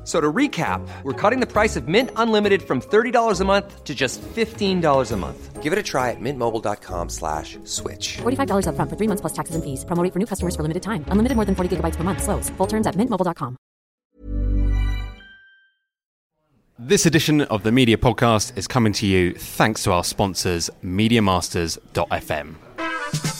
F- So to recap, we're cutting the price of Mint Unlimited from $30 a month to just $15 a month. Give it a try at mintmobile.com slash switch. $45 upfront for three months plus taxes and fees. Promo for new customers for limited time. Unlimited more than 40 gigabytes per month. Slows. Full terms at mintmobile.com. This edition of the Media Podcast is coming to you thanks to our sponsors, MediaMasters.fm.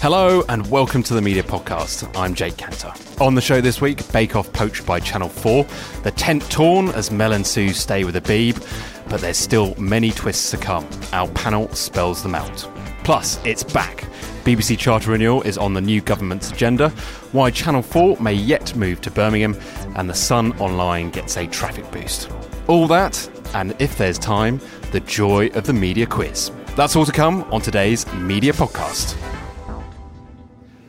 Hello and welcome to the Media Podcast. I'm Jake Kanter. On the show this week, Bake Off poached by Channel 4, the tent torn as Mel and Sue stay with Abib, but there's still many twists to come. Our panel spells them out. Plus, it's back. BBC Charter renewal is on the new government's agenda, why Channel 4 may yet move to Birmingham, and the Sun Online gets a traffic boost. All that, and if there's time, the joy of the media quiz. That's all to come on today's Media Podcast.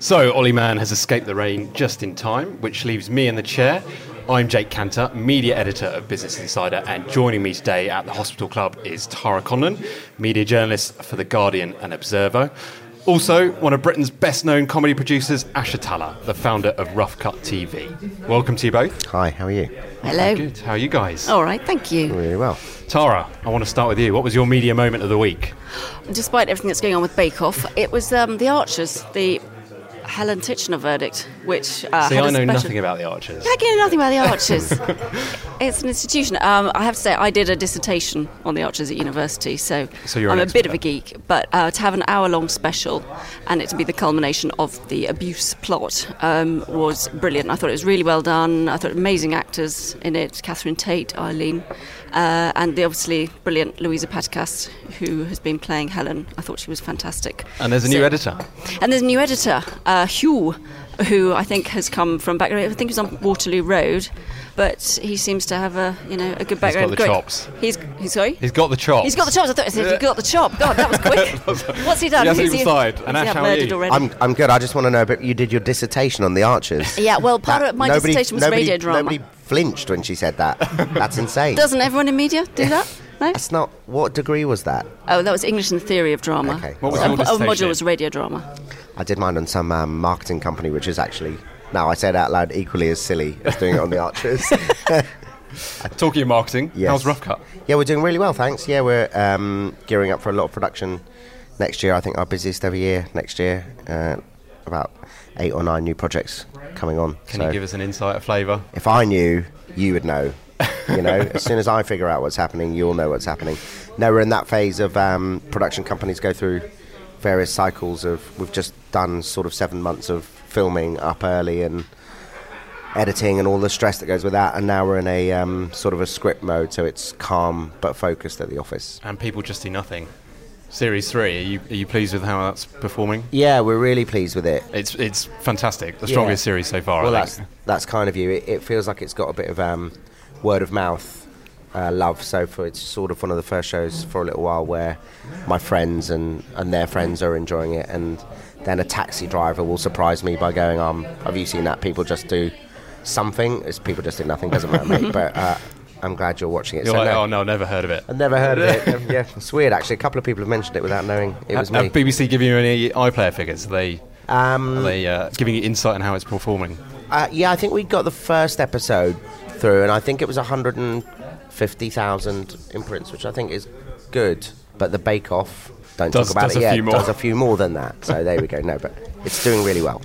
So, Olly Mann has escaped the rain just in time, which leaves me in the chair. I'm Jake Kanter, media editor of Business Insider, and joining me today at the Hospital Club is Tara Conlan, media journalist for The Guardian and Observer. Also, one of Britain's best known comedy producers, Ash Atalla, the founder of Roughcut TV. Welcome to you both. Hi, how are you? Hello. Good. How are you guys? All right, thank you. Really well. Tara, I want to start with you. What was your media moment of the week? Despite everything that's going on with Bake Off, it was um, The Archers, the Helen Titchener verdict, which uh, See, I know special- nothing about the Archers. I know nothing about the Archers. it's an institution. Um, I have to say, I did a dissertation on the Archers at university, so, So I'm a bit of a geek. But uh, to have an hour-long special and it to be the culmination of the abuse plot um, was brilliant. I thought it was really well done. I thought amazing actors in it: Catherine Tate, Eileen, uh, and the obviously brilliant Louiza Patikas, who has been playing Helen. I thought she was fantastic. And there's a new editor. and there's a new editor, uh, Huw, who I think has come from background. I think he's on Waterloo Road, but he seems to have a you know a good background. the Great- chops. He's he's sorry. He's got the chops. He's got the chops. I thought I said he got the chop. God, that was quick. What's he done? He hasn't Who's even started. And has Ash, how are murdered you? already? I'm, I'm good. I just want to know, but you did your dissertation on the Archers. yeah, well, part That- of my nobody- dissertation was nobody, radio drama. Nobody flinched when she said that. That's insane. Doesn't everyone in media do that? No. That's not. What degree was that? Oh, that was English and theory of drama. Okay. What was So your a a dissertation? module was radio drama. I did mine on some um, marketing company, which is actually now I say it out loud, equally as silly as doing it on the Archers. Talking of marketing, Yes. how's Roughcut? yeah, we're doing really well, thanks. Yeah, we're um, gearing up for a lot of production next year. I think our busiest ever year next year. Uh, about eight or nine new projects coming on. Can So you give us an insight, a flavour? if I knew, you would know. You know, as soon as I figure out what's happening, you'll know what's happening. Now we're in that phase of um, production companies go through various cycles of. We've just done sort of seven months of filming up early and editing and all the stress that goes with that, and now we're in a um, sort of a script mode, so it's calm but focused at the office. And people just do nothing. Series three, are you, are you pleased with how that's performing? Yeah, we're really pleased with it. It's it's fantastic. The strongest Yeah. series so far. Well, I that's think. that's kind of you. It, it feels like it's got a bit of um, word of mouth uh, love. So for it's sort of one of the first shows for a little while where my friends and, and their friends are enjoying it, and then a taxi driver will surprise me by going, "Um, have you seen that? People just do something. It's people just do nothing. Doesn't matter, mate." But uh, I'm glad you're watching it. You're So like, no, oh no, never heard of it. I've never heard of it. yeah, it's weird actually. A couple of people have mentioned it without knowing it was Have me. BBC giving you any iPlayer figures? Are they Um, are they uh, giving you insight on how it's performing? Uh, yeah, I think we got the first episode through, and I think it was 150,000 imprints, which I think is good. But the Bake Off, don't Does- talk about it yet, does a few more than that. So there we go. No, but it's doing really well.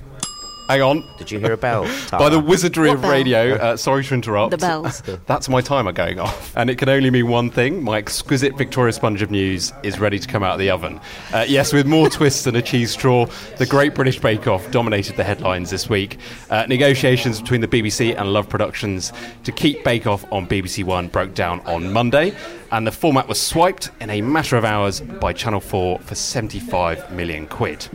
Hang on. Did you hear a bell? By the wizardry What of bell? radio, uh, sorry to interrupt. The bells. That's my timer going off. And it can only mean one thing my exquisite Victoria sponge of news is ready to come out of the oven. Uh, yes, with more twists than a cheese straw, the Great British Bake Off dominated the headlines this week. Uh, negotiations between the BBC and Love Productions to keep Bake Off on BBC One broke down on Monday, and the format was swiped in a matter of hours by Channel 4 for 75 million quid.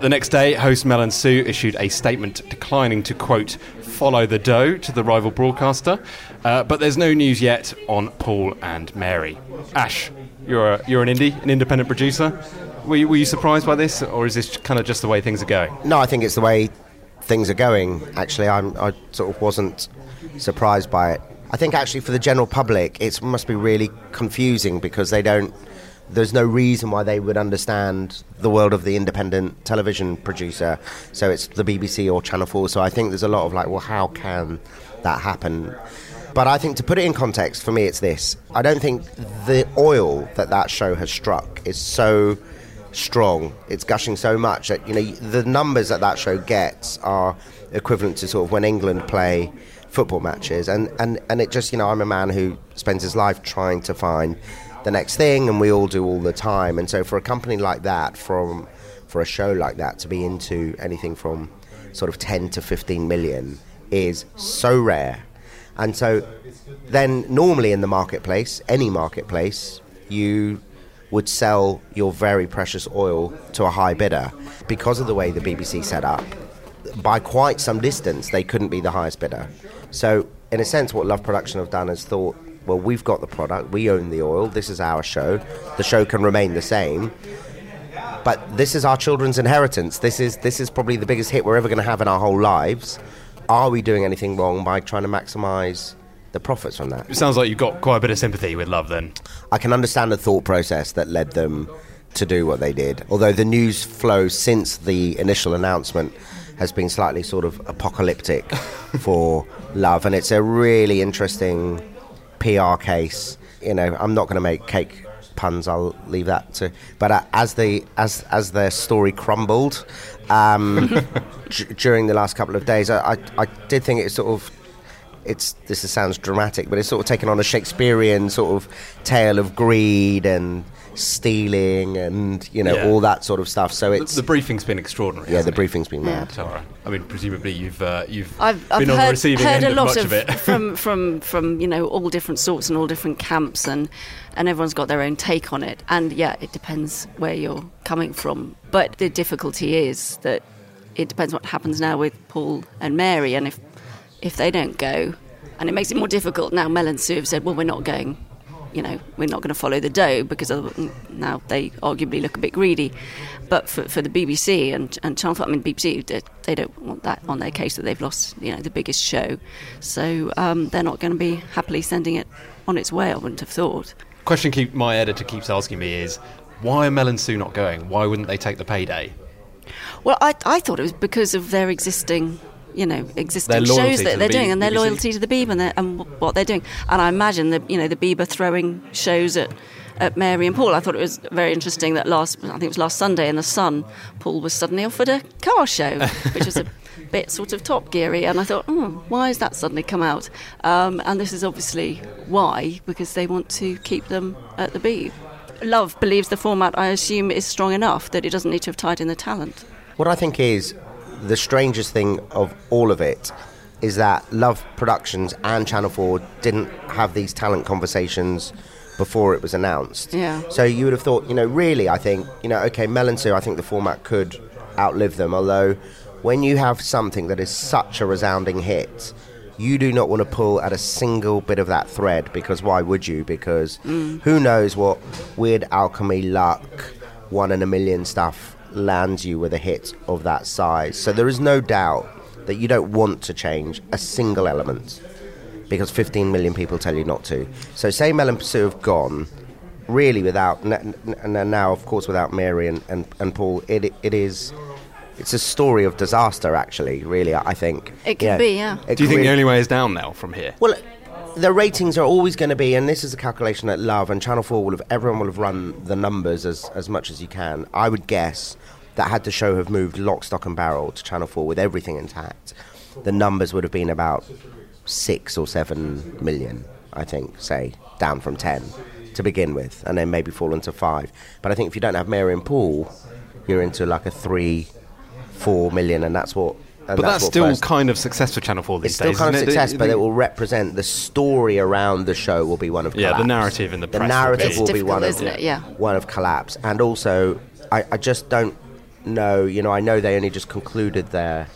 The next day, host Mel and Sue issued a statement declining to, quote, follow the dough to the rival broadcaster. Uh, but there's no news yet on Paul and Mary. Ash, you're, a, you're an indie, an independent producer. Were you, were you surprised by this, or is this kind of just the way things are going? No, I think it's the way things are going. Actually, I'm, I sort of wasn't surprised by it. I think actually for the general public, it must be really confusing because they don't. There's no reason why they would understand the world of the independent television producer. So it's the BBC or Channel 4. So I think there's a lot of like, well, how can that happen? But I think to put it in context, for me, it's this. I don't think the oil that that show has struck is so strong. It's gushing so much that you know the numbers that that show gets are equivalent to sort of when England play football matches, and and and it just you know I'm a man who spends his life trying to find the next thing, and we all do all the time. And so for a company like that, from for a show like that to be into anything from sort of 10 to 15 million is so rare. And so then normally in the marketplace, any marketplace, you would sell your very precious oil to a high bidder. Because of the way the BBC set up, by quite some distance, they couldn't be the highest bidder. So, in a sense, what Love Production have done is thought, well, we've got the product, we own the oil, this is our show, the show can remain the same. But this is our children's inheritance. This is this is probably the biggest hit we're ever going to have in our whole lives. Are we doing anything wrong by trying to maximise the profits from that? It sounds like you've got quite a bit of sympathy with Love then. I can understand the thought process that led them to do what they did. Although the news flow since the initial announcement has been slightly sort of apocalyptic for Love, and it's a really interesting PR case. You know, I'm not going to make cake puns. I'll leave that to. But uh, as the as as their story crumbled um, d- during the last couple of days, I, I I did think it sort of it's this sounds dramatic, but it's sort of taken on a Shakespearean sort of tale of greed and stealing and you know Yeah. all that sort of stuff. So it's the briefing's been extraordinary. yeah, the it? briefing's been mad. Tara. I mean, presumably you've uh, you've I've, I've been on the heard, receiving heard end a of lot much of, of it. from from from you know all different sorts and all different camps and and everyone's got their own take on it and yeah it depends where you're coming from but the difficulty is that it depends what happens now with Paul and Mary and if if they don't go and it makes it more difficult now Mel and Sue have said well we're not going you know, we're not going to follow the dough because now they arguably look a bit greedy. But for, for the BBC and, and Channel 4, I mean, BBC, they, they don't want that on their case that they've lost, you know, the biggest show. So um, they're not going to be happily sending it on its way, I wouldn't have thought. Question keep, my editor keeps asking me is, why are Mel and Sue not going? Why wouldn't they take the payday? Well, I, I thought it was because of their existing, you know, existing shows that they're B- doing and their BBC. loyalty to the Bieber and, their- and what they're doing. And I imagine that, you know, the Bieber throwing shows at, at Mary and Paul. I thought it was very interesting that last, I think it was last Sunday in The Sun, Paul was suddenly offered a car show, which was a bit sort of top geary. And I thought, hmm, why has that suddenly come out? Um, and this is obviously why, because they want to keep them at the Beeb. Love believes the format, I assume, is strong enough that it doesn't need to have tied in the talent. What I think is the strangest thing of all of it is that Love Productions and Channel 4 didn't have these talent conversations before it was announced. Yeah. So you would have thought, you know, really, I think, you know, okay, Mel and Sue, I think the format could outlive them, although when you have something that is such a resounding hit, you do not want to pull at a single bit of that thread because why would you? Because mm. who knows what weird alchemy, luck, one in a million stuff lands you with a hit of that size. So there is no doubt that you don't want to change a single element because 15 million people tell you not to. So say Mel and Sue have gone, really without, n- n- n- now of course without Mary and, and, and Paul, it, it is, it's a story of disaster actually, really, I I think. It could be, yeah. It Do you think really- the only way is down now from here? well, the ratings are always going to be, and this is a calculation that Love and Channel 4 will have, everyone will have run the numbers as, as much as you can. I would guess that had the show have moved lock, stock, and barrel to Channel 4 with everything intact, the numbers would have been about six or seven million, I think, say, down from 10 to begin with, and then maybe fall into five. But I think if you don't have Mary and Paul, you're into like a three, four million, and that's what. And But that's, what still first- kind of success for Channel 4 these days. it's still kind of isn't it? success, The- but it will represent the story around the show will be one of Yeah, the narrative in the the press will narrative be- will be one of difficult, isn't it? Yeah. one of collapse, and also I, I just don't know. You know, I know they only just concluded their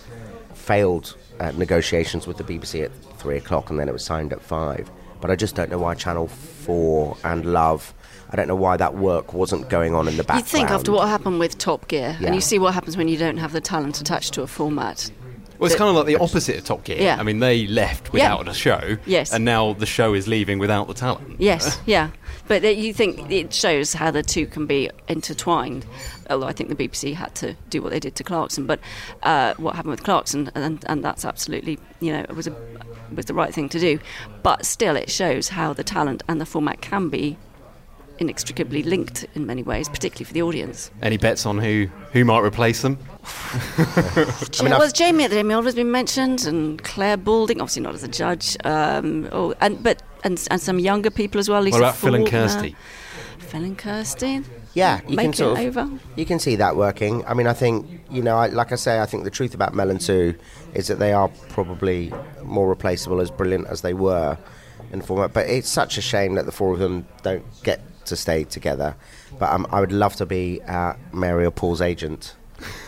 failed uh, negotiations with the BBC at three o'clock, and then it was signed at five. But I just don't know why Channel Four and Love. I don't know why that work wasn't going on in the background. You'd think after what happened with Top Gear, Yeah. and you see what happens when you don't have the talent attached to a format. Well, it's kind of like the opposite of Top Gear. Yeah. I mean, they left Yeah. without a show. Yes. And now the show is leaving without the talent. Yes, yeah. But you think it shows how the two can be intertwined. Although I think the BBC had to do what they did to Clarkson, but uh, what happened with Clarkson, and, and that's absolutely, you know, it was a was the right thing to do. But still, it shows how the talent and the format can be inextricably linked in many ways, particularly for the audience. Any bets on who, who might replace them? I mean, was I've- Jamie Jamie Oliver's been mentioned, and Clare Balding, obviously not as a judge. Um, oh, and but and, and some younger people as well. Lisa What about Phil and Kirsty? Phil and Kirsty. Yeah, you Make can it sort of, over. You can see that working. I mean, I think you know, I, like I say, I think the truth about Mel and Sue is that they are probably more replaceable, as brilliant as they were in format. But it's such a shame that the four of them don't get to stay together. But um, I would love to be uh, Mary or Paul's agent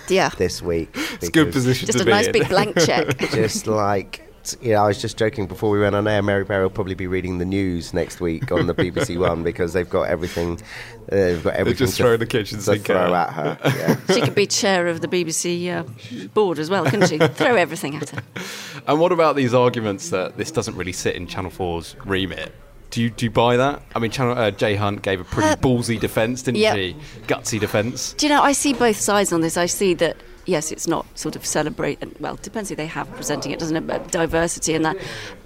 Yeah. this week. It's a good because position Just to a nice in. big blank check. Just like. You know, I was just joking before we went on air. Mary Berry will probably be reading the news next week on the BBC One because they've got everything. Uh, they've got everything just to, throw the kitchen to sink throw at at her. Yeah. she could be chair of the BBC uh, board as well, couldn't she? Throw everything at her. And what about these arguments that this doesn't really sit in Channel 4's remit? Do you, do you buy that? I mean, Channel, uh, Jay Hunt gave a pretty Uh, ballsy defence, didn't she? Gutsy defence. Do you know, I see both sides on this. I see that, yes, it's not sort of celebrate, and, well, depends who they have presenting it, doesn't it? But diversity and that.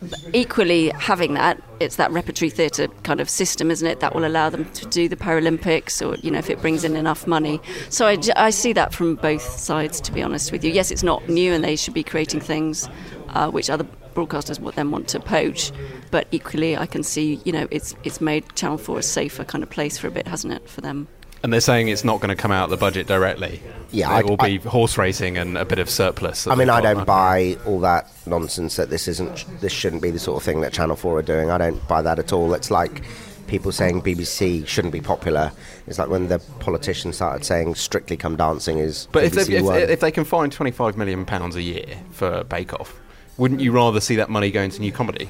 But equally, having that, it's that repertory theatre kind of system, isn't it? That will allow them to do the Paralympics or, you know, if it brings in enough money. So I, I see that from both sides, to be honest with you. Yes, it's not new and they should be creating things uh, which other broadcasters what then want to poach. But equally, I can see, you know, it's, it's made Channel 4 a safer kind of place for a bit, hasn't it, for them? And they're saying it's not going to come out of the budget directly. Yeah, it I- will be I- horse racing and a bit of surplus. I mean, I don't buy all that nonsense that this isn't, this shouldn't be the sort of thing that Channel 4 are doing. I don't buy that at all. It's like people saying BBC shouldn't be popular. It's like when the politicians started saying Strictly Come Dancing is But if BBC they, if, if they can find £25 million pounds a year for Bake Off, wouldn't you rather see that money going to new comedy?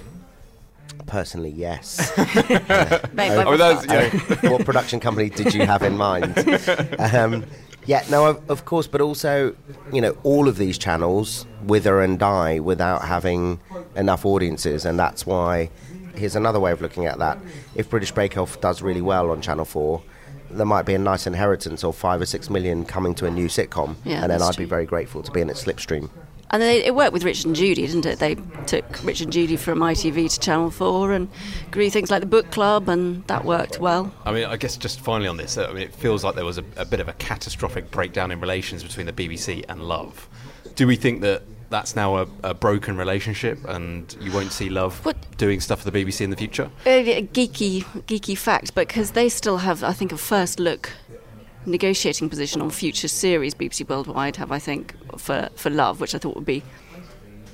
Personally, yes. Made by Oh, that's- Rothbard. yeah. what production company did you have in mind? Um, yeah, no, of, of course, but also, you know, all of these channels wither and die without having enough audiences, and that's why. Here's another way of looking at that. If British Bake Off does really well on Channel 4, there might be a nice inheritance of five or six million coming to a new sitcom, Yeah, and then I'd be very grateful to be in its slipstream. And they, it worked with Richard and Judy, didn't it? They took Richard and Judy from ITV to Channel 4 and grew things like the book club, and that worked well. I mean, I guess just finally on this, uh, I mean, it feels like there was a, a bit of a catastrophic breakdown in relations between the BBC and Love. Do we think that that's now a, a broken relationship and you won't see Love What- doing stuff for the BBC in the future? A geeky, geeky fact, because they still have, I think, a first look negotiating position on future series. BBC Worldwide have, I think, for, for Love, which I thought would be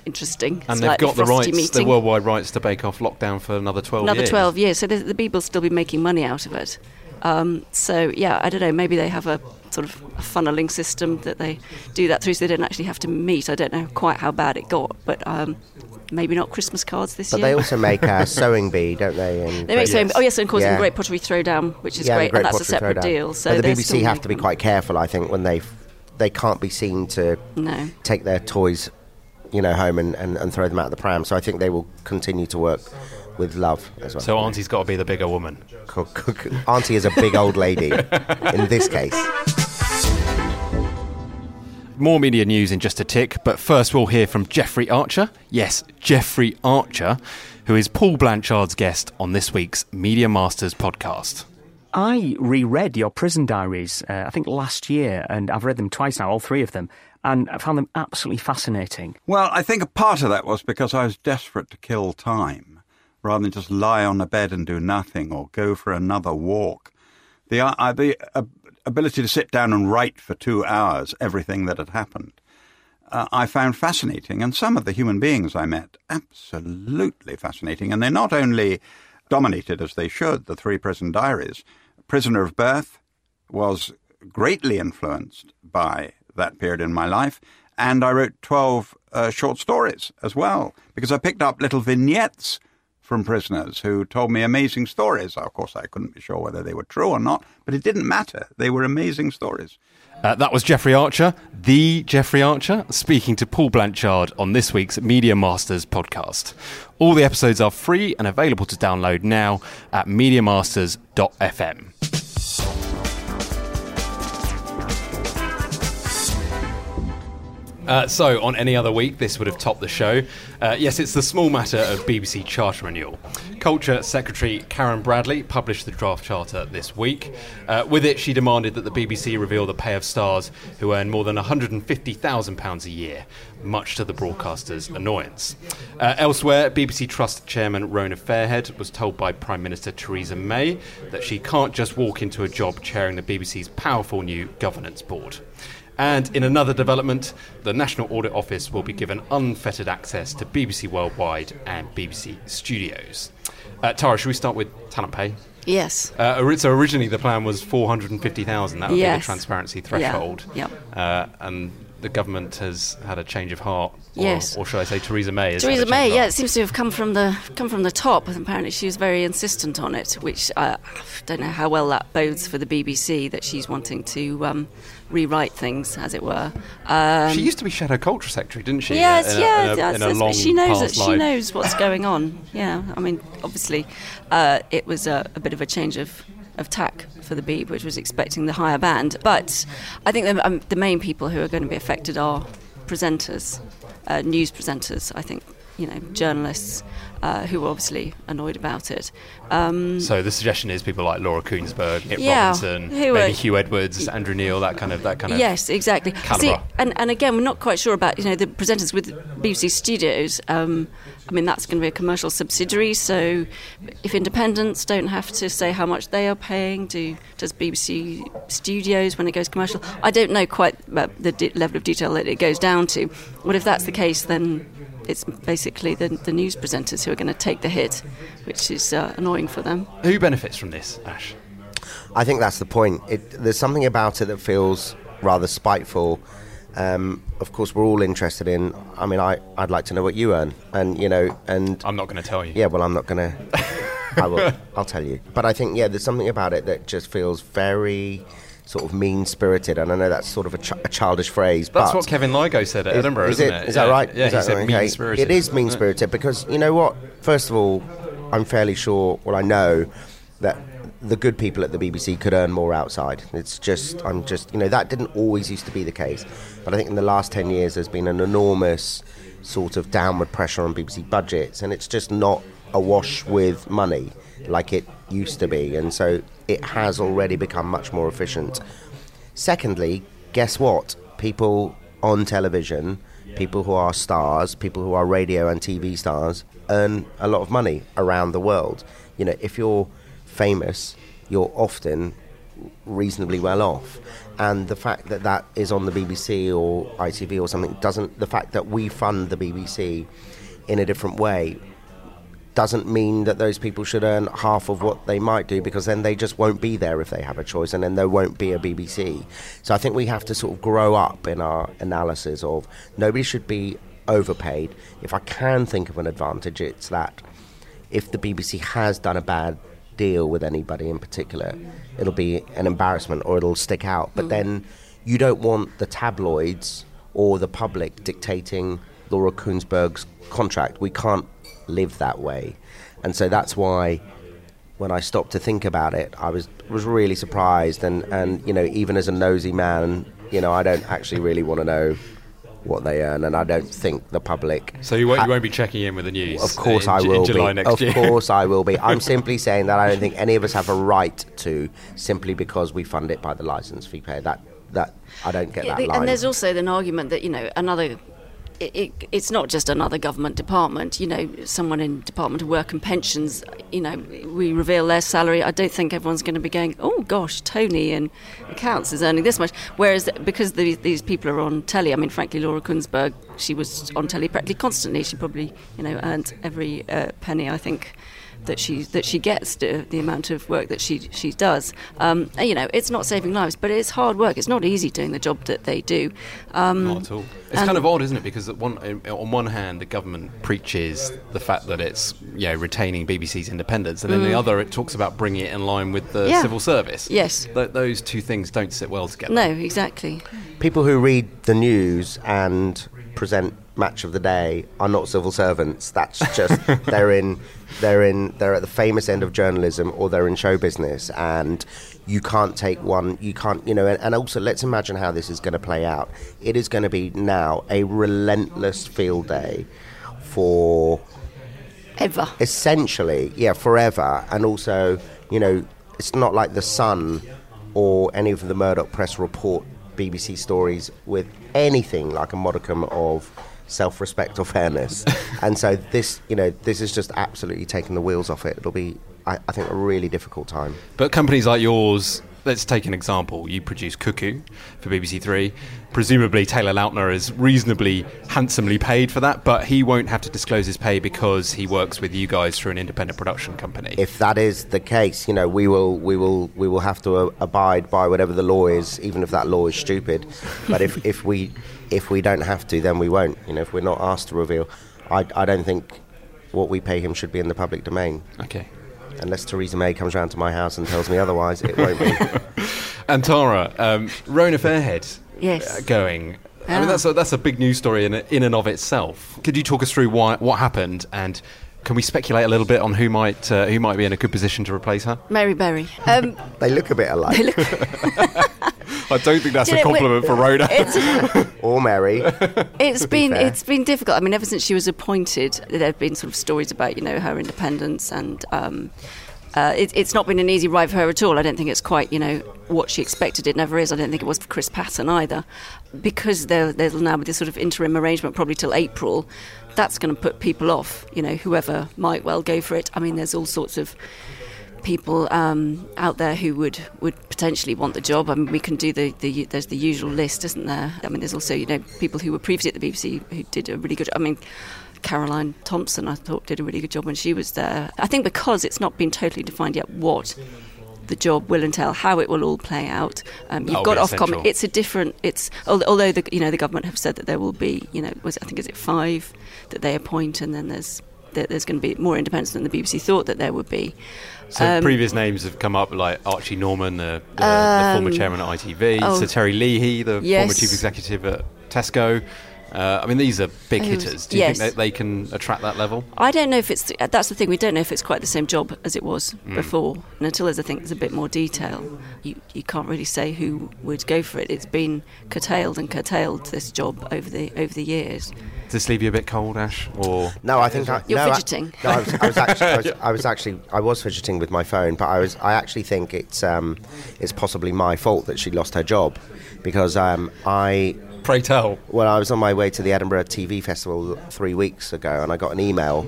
interesting. And they've got the rights, the meeting. worldwide rights to Bake Off lockdown for another 12 Another years. 12 years. So the, the people still be making money out of it. Um, so, yeah, I don't know. Maybe they have a sort of a funneling system that they do that through so they don't actually have to meet. I don't know quite how bad it got, but um, maybe not Christmas cards this But year. But they also make a Sewing Bee, don't they? And They make so, oh yes, and of course, Yeah. in Great Pottery Throwdown, which is yeah, great, Great and that's a separate Throwdown. deal. So but the they're BBC have to be quite careful, I think, when they they can't be seen to No. take their toys, you know, home and, and, and throw them out of the pram. So I think they will continue to work with love as well. So Auntie's got to be the bigger woman. Auntie is a big old lady in this case. More media news in just a tick, but first we'll hear from Jeffrey Archer. Yes, Jeffrey Archer, who is Paul Blanchard's guest on this week's Media Masters podcast. I reread your prison diaries, uh, I think last year, and I've read them twice now, all three of them, and I found them absolutely fascinating. Well, I think a part of that was because I was desperate to kill time rather than just lie on a bed and do nothing or go for another walk. The, uh, the uh, ability to sit down and write for two hours everything that had happened. Uh, I found fascinating, and some of the human beings I met absolutely fascinating. And they not only dominated as they should the three prison diaries, Prisoner of Birth was greatly influenced by that period in my life. And I wrote 12 uh, short stories as well, because I picked up little vignettes from prisoners who told me amazing stories. Of course, I couldn't be sure whether they were true or not, but it didn't matter. They were amazing stories. Uh, that was Jeffrey Archer, the Jeffrey Archer, speaking to Paul Blanchard on this week's Media Masters podcast. All the episodes are free and available to download now at MediaMasters.fm. Uh, so, on any other week, this would have topped the show. Uh, yes, it's the small matter of BBC charter renewal. Culture Secretary Karen Bradley published the draft charter this week. Uh, with it, she demanded that the BBC reveal the pay of stars who earn more than £150,000 a year, much to the broadcaster's annoyance. Uh, elsewhere, BBC Trust Chairman Rona Fairhead was told by Prime Minister Theresa May that she can't just walk into a job chairing the BBC's powerful new governance board. And in another development, the National Audit Office will be given unfettered access to BBC Worldwide and BBC Studios. Uh, Tara, should we start with talent pay? Yes. Uh, so originally the plan was 450,000. That would yes. be the transparency threshold. Yeah. Yep. Uh, and the government has had a change of heart. Or, yes. Or should I say Theresa May? Theresa May, yeah, it seems to have come from the come from the top. Apparently, she was very insistent on it, which uh, I don't know how well that bodes for the BBC that she's wanting to um, rewrite things, as it were. Um, she used to be shadow culture secretary, didn't she? Yes, in a, yeah. in a, in a long she knows that she knows what's going on. Yeah, I mean, obviously, uh, it was a, a, bit of a change of. Of tack for the Beeb, which was expecting the higher band, but I think the, um, the main people who are going to be affected are presenters, uh, news presenters. I think you know journalists uh, who were obviously annoyed about it. Um, so the suggestion is people like Laura Kuenssberg, Nick yeah, Robinson, maybe are, Huw Edwards, Andrew Neil, that kind of that kind of yes, exactly. See, and and again, we're not quite sure about you know the presenters with BBC Studios. Um, I mean, that's going to be a commercial subsidiary. So, if independents don't have to say how much they are paying, do does BBC Studios when it goes commercial? I don't know quite the de- level of detail that it goes down to. But if that's the case, then it's basically the, the news presenters who are going to take the hit, which is uh, annoying for them. Who benefits from this, Ash? I think that's the point. It, there's something about it that feels rather spiteful. Um, of course, we're all interested in. I mean, I, I'd like to know what you earn, and you know, and I'm not going to tell you. Yeah, well, I'm not going to. I will. I'll tell you. But I think, yeah, there's something about it that just feels very sort of mean spirited. And I know that's sort of a, ch- a childish phrase. But That's what Kevin Lygo said at is, Edinburgh, is isn't it? it? Is that right? Yeah, is he said right? mean spirited. It is mean spirited because you know what? First of all, I'm fairly sure. Well, I know that the good people at the BBC could earn more outside. It's just, I'm just, you know, that didn't always used to be the case. But I think in the last 10 years, there's been an enormous sort of downward pressure on BBC budgets, and it's just not awash with money like it used to be. And so it has already become much more efficient. Secondly, guess what? People on television, people who are stars, people who are radio and TV stars, earn a lot of money around the world. You know, if you're famous, you're often reasonably well off. And the fact that that is on the BBC or ITV or something doesn't, the fact that we fund the BBC in a different way doesn't mean that those people should earn half of what they might do because then they just won't be there if they have a choice and then there won't be a BBC. So I think we have to sort of grow up in our analysis of nobody should be overpaid. If I can think of an advantage, it's that if the BBC has done a bad deal with anybody in particular, it'll be an embarrassment or it'll stick out. But mm. then you don't want the tabloids or the public dictating Laura Kuenssberg's contract. We can't live that way. And so that's why when I stopped to think about it, I was was really surprised and, and you know, even as a nosy man, you know, I don't actually really want to know what they earn, and I don't think the public. So you won't, ha- you won't be checking in with the news. Of course, in, I will in July be. next of year. course, I will be. I'm simply saying that I don't think any of us have a right to simply because we fund it by the license fee payer. That that I don't get Yeah, that the- line. and there's also an argument that you know another. It, it, it's not just another government department. You know, someone in Department of Work and Pensions. You know, we reveal their salary. I don't think everyone's going to be going, "Oh gosh, Tony in accounts is earning this much." Whereas because the, these people are on telly, I mean, frankly, Laura Kuenssberg, she was on telly practically constantly. She probably, you know, earned every uh, penny. I think that she that she gets the, the amount of work that she she does. Um, and, you know, it's not saving lives, but it's hard work. It's not easy doing the job that they do. Um, Not at all. It's kind of odd, isn't it? Because one, on one hand, the government preaches the fact that it's you know retaining BBC's independence, and then the other, it talks about bringing it in line with the Mm. Yeah. civil service. Yes. Th- those two things don't sit well together. No, exactly. People who read the news and present match of the day are not civil servants. That's just they're in they're in they're at the famous end of journalism or they're in show business and you can't take one you can't you know and, and also let's imagine how this is going to play out it is going to be now a relentless field day for Ever. essentially, yeah, forever. And also, you know, it's not like the Sun or any of the Murdoch press report BBC stories with anything like a modicum of self-respect or fairness. and so this, you know, this is just absolutely taking the wheels off it. It'll be, I, I think, a really difficult time. But companies like yours, let's take an example. You produce Cuckoo for BBC Three. Presumably, Taylor Lautner is reasonably handsomely paid for that, but he won't have to disclose his pay because he works with you guys through an independent production company. If that is the case, you know, we will, we will, we will have to uh, abide by whatever the law is, even if that law is stupid. But if, if we, if we don't have to, then we won't. You know, if we're not asked to reveal, I, I don't think what we pay him should be in the public domain. okay. Unless Theresa May comes round to my house and tells me otherwise, it won't be. And Tara, um, Rona Fairhead Yes. uh, going. I mean, Ah. that's a, that's a big news story in, in and of itself. Could you talk us through why, what happened and can we speculate a little bit on who might uh, who might be in a good position to replace her? Mary Berry. Um, they look a bit alike. I don't think that's a you know, compliment for Rhoda. or Mary. it's been fair. it's been difficult. I mean, ever since she was appointed, there have been sort of stories about you know her independence and. Um, uh, it, it's not been an easy ride for her at all. I don't think it's quite, you know, what she expected. It never is. I don't think it was for Chris Patten either, because there, there's now this sort of interim arrangement, probably till April. That's going to put people off. You know, whoever might well go for it. I mean, there's all sorts of people um, out there who would, would potentially want the job. I mean, we can do the, the there's the usual list, isn't there? I mean, there's also you know people who were previously at the BBC who did a really good. I mean. Caroline Thompson, I thought, did a really good job when she was there. I think because it's not been totally defined yet what the job will entail, how it will all play out. Um, you've That'll got Ofcom. essential. It's a different. It's although the you know the government have said that there will be you know was I think is it five that they appoint, and then there's there's going to be more independence than the BBC thought that there would be. So Um, previous names have come up like Archie Norman, the, the, the former chairman at ITV, oh. Sir Terry Leahy, the former chief executive at Tesco. Uh, I mean, these are big Oh, hitters. Do you yes. think that they can attract that level? I don't know if it's that's the thing. We don't know if it's quite the same job as it was Mm. before. And until there's I think there's a bit more detail, you you can't really say who would go for it. It's been curtailed and curtailed this job over the over the years. Does this leave you a bit cold, Ash? Or No, I think I, You're no, I- fidgeting. no, I was, I was actually, I was, I was actually, I was fidgeting with my phone, but I was, I actually think it's, um, it's possibly my fault that she lost her job, because um, I, pray tell. well, I was on my way to the Edinburgh TV Festival three weeks ago, and I got an email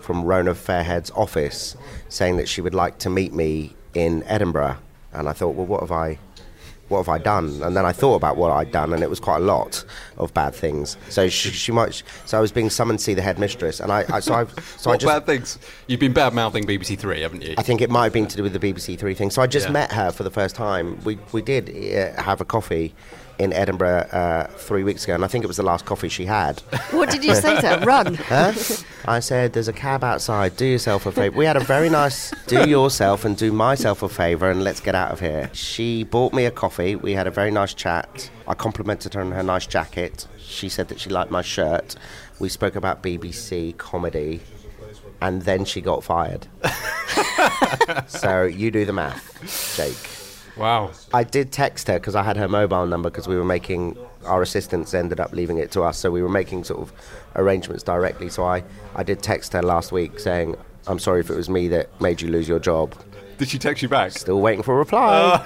from Rona Fairhead's office saying that she would like to meet me in Edinburgh, and I thought, well, what have I, what have I done? And then I thought about what I'd done, and it was quite a lot of bad things. So she, she might. So I was being summoned to see the headmistress, and I. I so I. So I just, bad things? You've been bad mouthing BBC Three, haven't you? I think it might have been to do with the BBC Three thing. So I just Yeah. met her for the first time. We we did uh, have a coffee in Edinburgh uh, three weeks ago, and I think it was the last coffee she had. What did you say to her? Run. Huh? I said, "There's a cab outside. Do yourself a favour." We had a very nice "do yourself and do myself a favour, and let's get out of here." She bought me a coffee. We had a very nice chat. I complimented her on her nice jacket. She said that she liked my shirt. We spoke about BBC comedy, and then she got fired. so you do the math, Jake. Wow. I did text her because I had her mobile number because we were making. our assistants ended up leaving it to us. So we were making sort of arrangements directly. So I, I did text her last week saying, I'm sorry if it was me that made you lose your job. Did she text you back? Still waiting for a reply.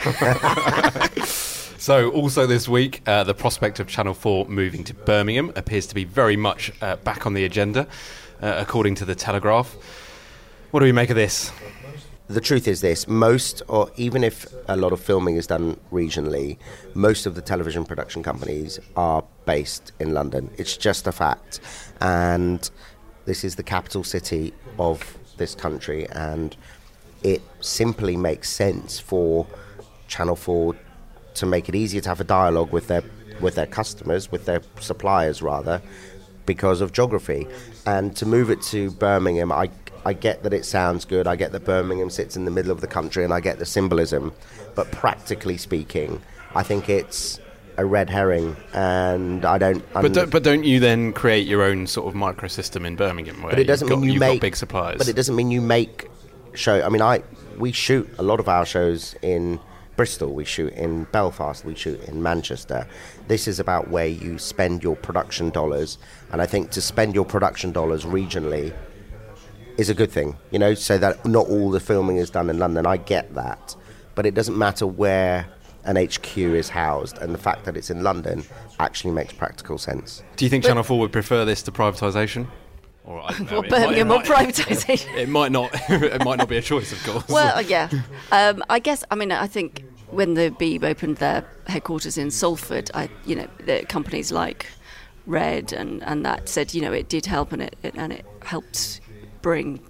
So, also this week, uh, the prospect of Channel 4 moving to Birmingham appears to be very much uh, back on the agenda, uh, according to The Telegraph. What do we make of this? The truth is this most or even if a lot of filming is done regionally most of the television production companies are based in london. It's just a fact. And this is the capital city of this country and it simply makes sense for channel 4 to make it easier to have a dialogue with their with their customers with their suppliers rather because of geography. And to move it to birmingham i I get that it sounds good. I get that Birmingham sits in the middle of the country, and I get the symbolism. But practically speaking, I think it's a red herring, and I don't. But don't, but don't you then create your own sort of microsystem in Birmingham? but it doesn't got, mean you make big suppliers. But it doesn't mean you make show. I mean, I we shoot a lot of our shows in Bristol. We shoot in Belfast. We shoot in Manchester. This is about where you spend your production dollars, and I think to spend your production dollars regionally is a good thing, you know, so that not all the filming is done in London. I get that. But it doesn't matter where an HQ is housed, and the fact that it's in London actually makes practical sense. Do you think Channel 4 would prefer this to privatisation? Or, I don't know, Or it might- Birmingham it or might- privatisation. It might not. it might not be a choice, of course. Well, uh, yeah. Um, I guess. I mean, I think when the Beeb opened their headquarters in Salford, I, you know, the companies like Red and, and that said, you know, it did help and it, it and it helped bring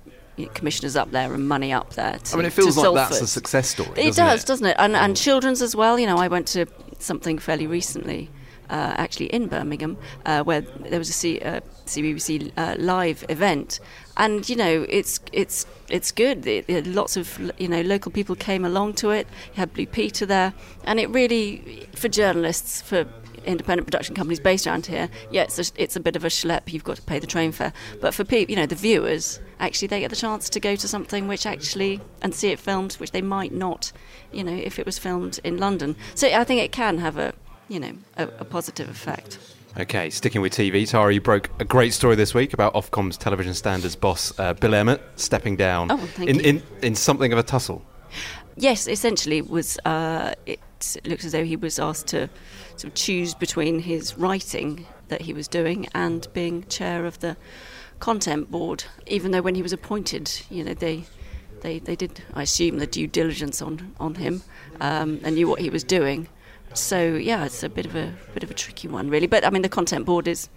commissioners up there and money up there. To, I mean, it feels like that's a success story. It does, it? doesn't it? And, and children's as well. You know, I went to something fairly recently, uh, actually in Birmingham, uh, where there was a C, uh, CBBC uh, live event, and you know, it's it's it's good. It, it- lots of you know local people came along to it. You had Blue Peter there, and it really for journalists for. Independent production companies based around here, yeah, it's a, it's a bit of a schlep. You've got to pay the train fare, but for people, you know, the viewers, actually, they get the chance to go to something which actually and see it filmed, which they might not, you know, if it was filmed in London. So I think it can have a, you know, a, a positive effect. Okay, sticking with TV, Tara, you broke a great story this week about Ofcom's television standards boss uh, Bill Emmott stepping down Oh, in, in in something of a tussle. Yes, essentially, it was uh, it looks as though he was asked to sort of choose between his writing that he was doing and being chair of the content board. Even though when he was appointed, you know, they they, they did, I assume, the due diligence on on him um, and knew what he was doing. So yeah, it's a bit of a bit of a tricky one, really. But I mean, the content board is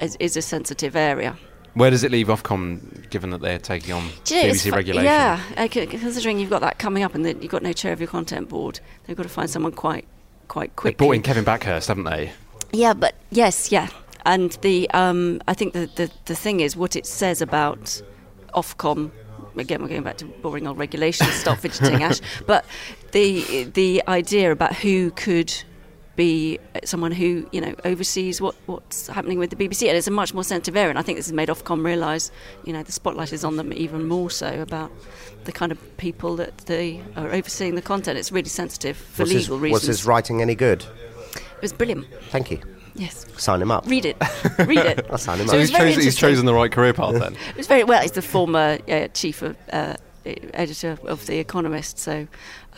is, is a sensitive area. Where does it leave Ofcom, given that they're taking on you know, BBC regulation? Yeah, uh, considering you've got that coming up and that you've got no chair of your content board, they've got to find someone quite quite They quickly. brought in Kevin Bakhurst, haven't they? Yeah, but yes, yeah, and the um, I think the, the the thing is what it says about Ofcom. Again, we're going back to boring old regulations. Stop fidgeting, Ash. But the the idea about who could be someone who you know oversees what what's happening with the BBC, and it's a much more sensitive area. And I think this has made Ofcom realise, you know, the spotlight is on them even more so about the kind of people that they are overseeing the content. It's really sensitive for was legal his, reasons. Was his writing any good? it was brilliant. Thank you. Yes, Sign him up. read it, read it. I'll sign him So up. it's he's, very chosen, he's chosen the right career path then. It was very well. He's the former uh, chief of uh, editor of the Economist, so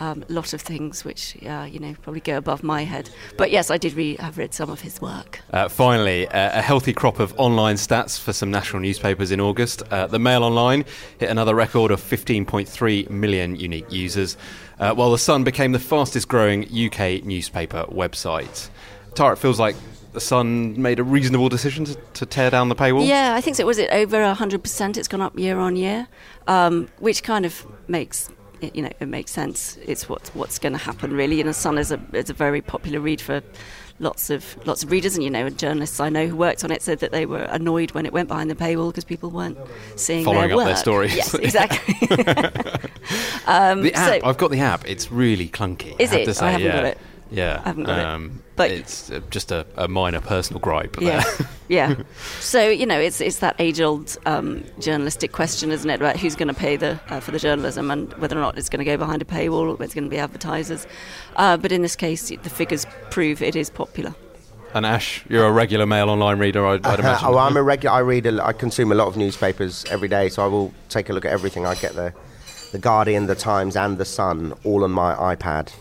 um, a lot of things which uh, you know probably go above my head. But yes, I did read. I've read some of his work. Uh, finally, uh, a healthy crop of online stats for some national newspapers in August. Uh, the Mail Online hit another record of 15.3 million unique users, uh, while The Sun became the fastest growing UK newspaper website. Tara, it feels like The Sun made a reasonable decision to, to tear down the paywall. Yeah, I think so. Was it over hundred percent? It's gone up year on year, um, which kind of makes you know it makes sense. It's what's what's going to happen really. And the Sun is a is a very popular read for lots of lots of readers, and you know journalists I know who worked on it said that they were annoyed when it went behind the paywall because people weren't seeing Following their up their stories. Yes, exactly. um, The app, so- I've got the app. It's really clunky. Is I have it? To I haven't yeah. got it. Yeah, I haven't got it. um, But- it's uh, just a, a minor personal gripe. Yeah, there. yeah. So you know, it's it's that age-old um, journalistic question, isn't it, about who's going to pay the uh, for the journalism and whether or not it's going to go behind a paywall or it's going to be advertisers. Uh, but in this case, the figures prove it is popular. And Ash, you're a regular Mail Online reader, I'd, I'd imagine. oh, I'm a regular. I read. A, I consume a lot of newspapers every day, so I will take a look at everything. I get the, the Guardian, the Times, and the Sun all on my iPad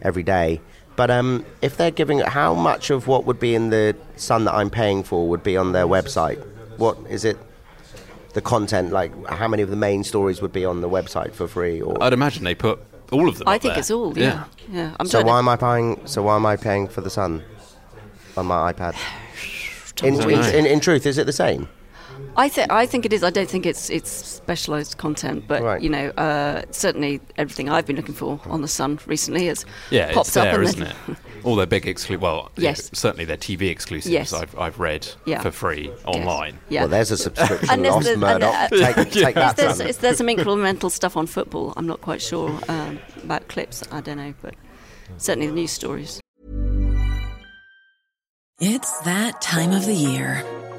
every day. But um, if they're giving, how much of what would be in the Sun that I'm paying for would be on their website? What is it? The content, like how many of the main stories would be on the website for free? Or I'd imagine they put all of them. I up think there. it's all. Yeah, yeah. I'm so trying to- why am I paying? So why am I paying for the Sun on my iPad? In, in, in, in truth, is it the same? I think I think it is. I don't think it's it's specialised content, but Right. you know, uh, certainly everything I've been looking for on the Sun recently has Yeah, popped it's up. there, and isn't it? All their big exclusive. Well, yeah, Yes. certainly their TV exclusives. Yes. I've I've read Yeah. for free online. Yeah. Well, there's a subscription And there's lost, the- and, uh, take, take If that, there's, son. if there's some incremental stuff on football, I'm not quite sure um, about clips. I don't know, but certainly the news stories. It's that time of the year.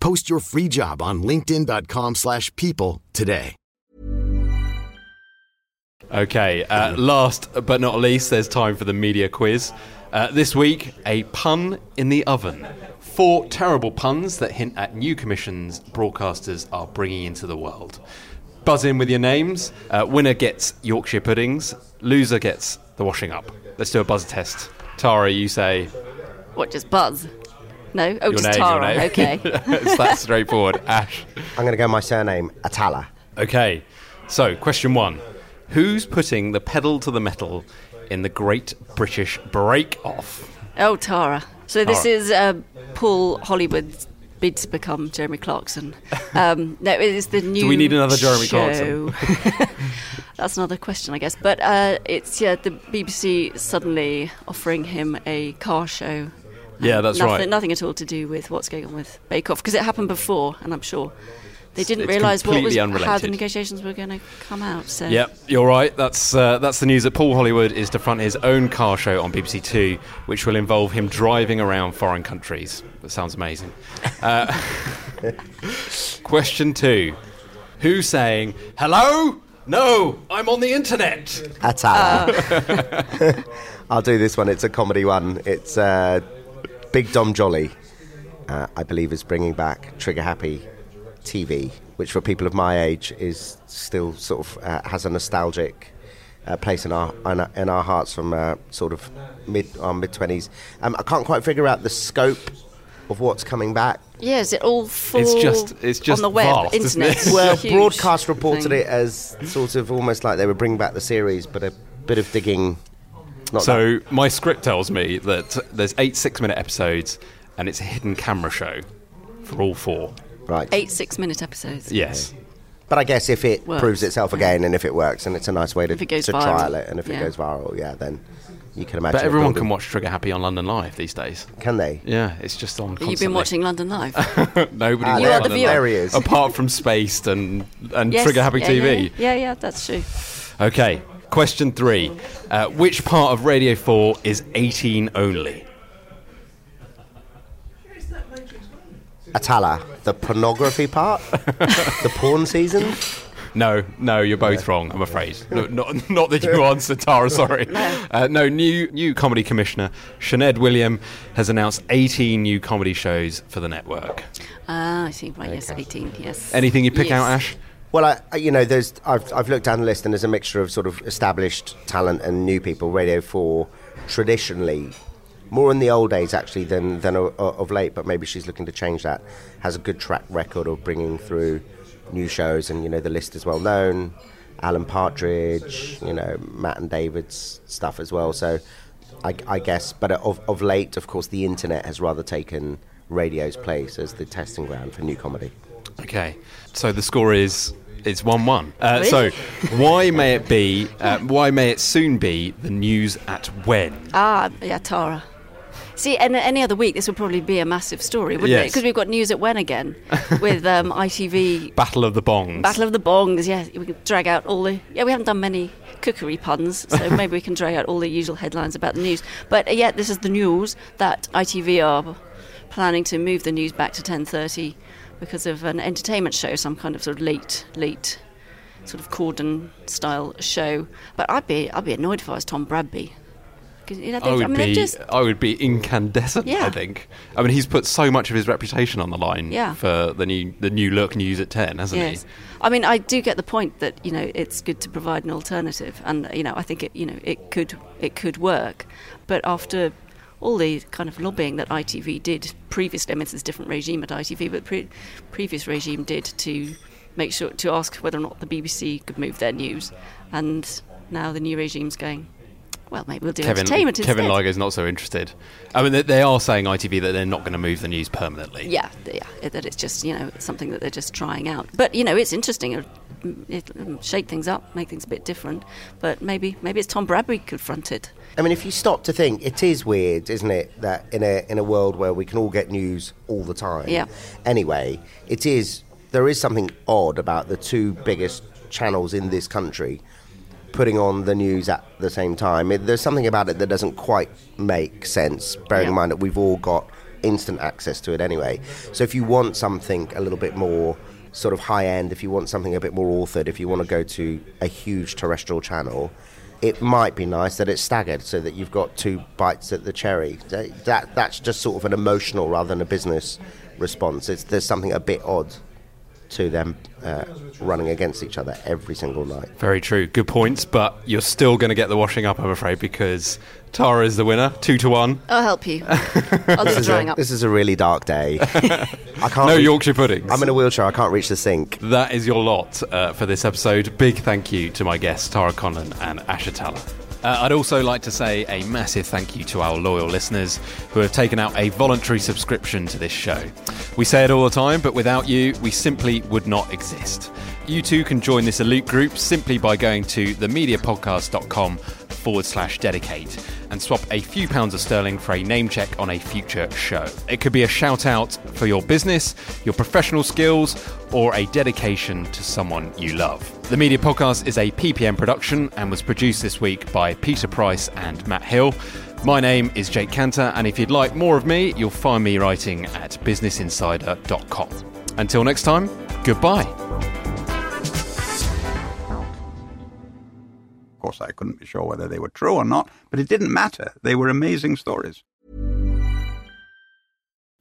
Post your free job on linkedin.com/people slash people today. Okay, uh, last but not least, there's time for the media quiz. Uh, this week, a pun in the oven. Four terrible puns that hint at new commissions broadcasters are bringing into the world. Buzz in with your names. Uh, winner gets Yorkshire puddings. Loser gets the washing up. Let's do a buzz test. Tara, you say What, just Buzz? No? Oh, your just name. your Tara. name. Okay. it's that straightforward. Ash. I'm going to go my surname, Atalla. Okay, so question one Who's putting the pedal to the metal in the Great British Break Off? oh, Tara. So this Tara. is uh, Paul Hollywood's bid to become Jeremy Clarkson. Um, no, it is the new Do we need another Jeremy show. That's another question, I guess. But uh, it's yeah, the BBC suddenly offering him a car show. Yeah, that's nothing, right. Nothing at all to do with what's going on with Bake Off because it happened before, and I'm sure they didn't it's realise what was completely how the negotiations were going to come out. So Yep, you're right. That's uh, that's the news that Paul Hollywood is to front his own car show on BBC Two, which will involve him driving around foreign countries. That sounds amazing. Uh, question two: Who's saying hello? No, I'm on the internet. Atalla. I'll do this one. It's a comedy one. It's uh, Big Dom Joly, uh, I believe, is bringing back Trigger Happy TV, which for people of my age is still sort of uh, has a nostalgic uh, place in our in our, hearts from uh, sort of mid our mid twenties. Um, I can't quite figure out the scope of what's coming back. yeah, is it all full? It's just- it's just on the web, vast, internet. it? Well, broadcast reported thing. it as sort of almost like they were bringing back the series, but a bit of digging. Not that So my script tells me that there's eight six-minute episodes, and it's a hidden camera show for all four. right. eight six-minute episodes. Yes. But I guess if it Works. proves itself again and if it works and it's a nice way to, If it goes to viral, trial it and if yeah. it goes viral, yeah, then you can imagine. But everyone can watch Trigger Happy on London Live these days. Can they? Yeah, it's just on. You've been watching London Live. Nobody. Ah, watches You are the London viewer. Live, There he is. Apart from Spaced and and Yes, Trigger Happy yeah, TV. Yeah, yeah, yeah, that's true. Okay, question three. Uh, which part of Radio 4 is 18 only? Atalla, the pornography part, the porn season. No, no, you're both wrong. I'm afraid. No, not, not that you answered, Tara. Sorry. Uh, no, new new comedy commissioner Sioned William has announced 18 new comedy shows for the network. Ah, I see. Right, yes, 18, yes. Anything you pick Yes. out, Ash? Well, I, I- you know, there's I've, I've looked down the list and there's a mixture of sort of established talent and new people. Radio 4 traditionally, more in the old days actually than, than o- o- of late, but maybe she's looking to change that, has a good track record of bringing through new shows and, you know, the list is well known. Alan Partridge, you know, Matt and David's stuff as well. So I, I guess, but of, of late, of course, the internet has rather taken radio's place as the testing ground for new comedy. Okay, so the score is it's one one. Uh, so why may it be? Uh, why may it soon be the news at when? Ah, yeah, Tara. See, and any other week, this would probably be a massive story, wouldn't it? Because we've got news at when again with um, ITV Battle of the Bongs. Battle of the Bongs. Yeah, we can drag out all the. Yeah, we haven't done many cookery puns, so maybe we can drag out all the usual headlines about the news. But uh, yeah, this is the news that ITV are planning to move the news back to 10:30 because of an entertainment show, some kind of sort of late, late, sort of Corden style show. But I'd be, I'd be annoyed if I was Tom Bradby. you know, I would mean, be, just I would be incandescent. I think. I mean, he's put so much of his reputation on the line Yeah. for the new, the new look news at ten, hasn't yes. he? I mean, I do get the point that you know it's good to provide an alternative, and you know I think it you know it could it could work, but after all the kind of lobbying that ITV did previously, I mean, it's a different regime at ITV, but pre- previous regime did to make sure to ask whether or not the BBC could move their news, and now the new regime's going. Well, maybe we'll do Kevin entertainment Kevin instead. Lygo's not so interested. I mean, they, they are saying ITV that they're not going to move the news permanently. Yeah, yeah, that it's just you know something that they're just trying out. But you know it's interesting. It, it um, shake things up, make things a bit different. But maybe maybe it's Tom Bradbury could front it. I mean, if you stop to think, it is weird, isn't it, that in a in a world where we can all get news all the time. Yeah. Anyway, it is there is something odd about the two biggest channels in this country putting on the news at the same time. It, there's something about it that doesn't quite make sense. Bearing in mind that we've all got instant access to it anyway. So if you want something a little bit more sort of high end, if you want something a bit more authored, if you want to go to a huge terrestrial channel, it might be nice that it's staggered so that you've got two bites at the cherry. That, that that's just sort of an emotional rather than a business response. It's, there's something a bit odd to them uh, running against each other every single night. Very true. Good points, but you're still going to get the washing up, I'm afraid, because Tara is the winner, two to one. I'll help you. I'll do the This is, drawing a, up. this is a really dark day. I can't. No reach- Yorkshire puddings. I'm in a wheelchair. I can't reach the sink. That is your lot uh, for this episode. Big thank you to my guests, Tara Conlan and Ash Atalla. Uh, I'd also like to say a massive thank you to our loyal listeners who have taken out a voluntary subscription to this show. We say it all the time, but without you, we simply would not exist. You too can join this elite group simply by going to themediapodcast.com forward slash dedicate and swap a few pounds of sterling for a name check on a future show. It could be a shout out for your business, your professional skills, or a dedication to someone you love. The Media Podcast is a PPM production and was produced this week by Peter Price and Matt Hill. My name is Jake Kanter, and if you'd like more of me, you'll find me writing at businessinsider.com. Until next time, goodbye. Of course, I couldn't be sure whether they were true or not, but it didn't matter. They were amazing stories.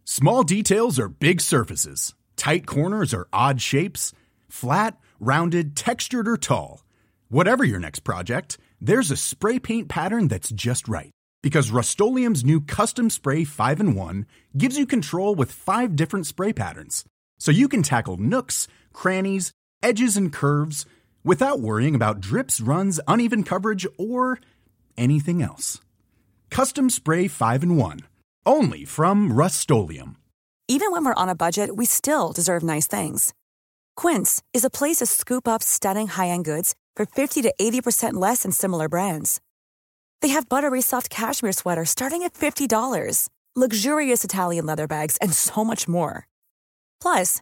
Small details are big surfaces. Tight corners are odd shapes. Flat, rounded, textured, or tall. Whatever your next project, there's a spray paint pattern that's just right. Because Rust-Oleum Custom Spray 5 in 1 gives you control with five different spray patterns. So you can tackle nooks, crannies, edges, and curves without worrying about drips, runs, uneven coverage, or anything else. Custom Spray 5 in 1. Only from Rust Even when we're on a budget, we still deserve nice things. Quince is a place to scoop up stunning high-end goods for 50 to 80% less than similar brands. They have buttery soft cashmere sweaters starting at $50, luxurious Italian leather bags, and so much more. Plus,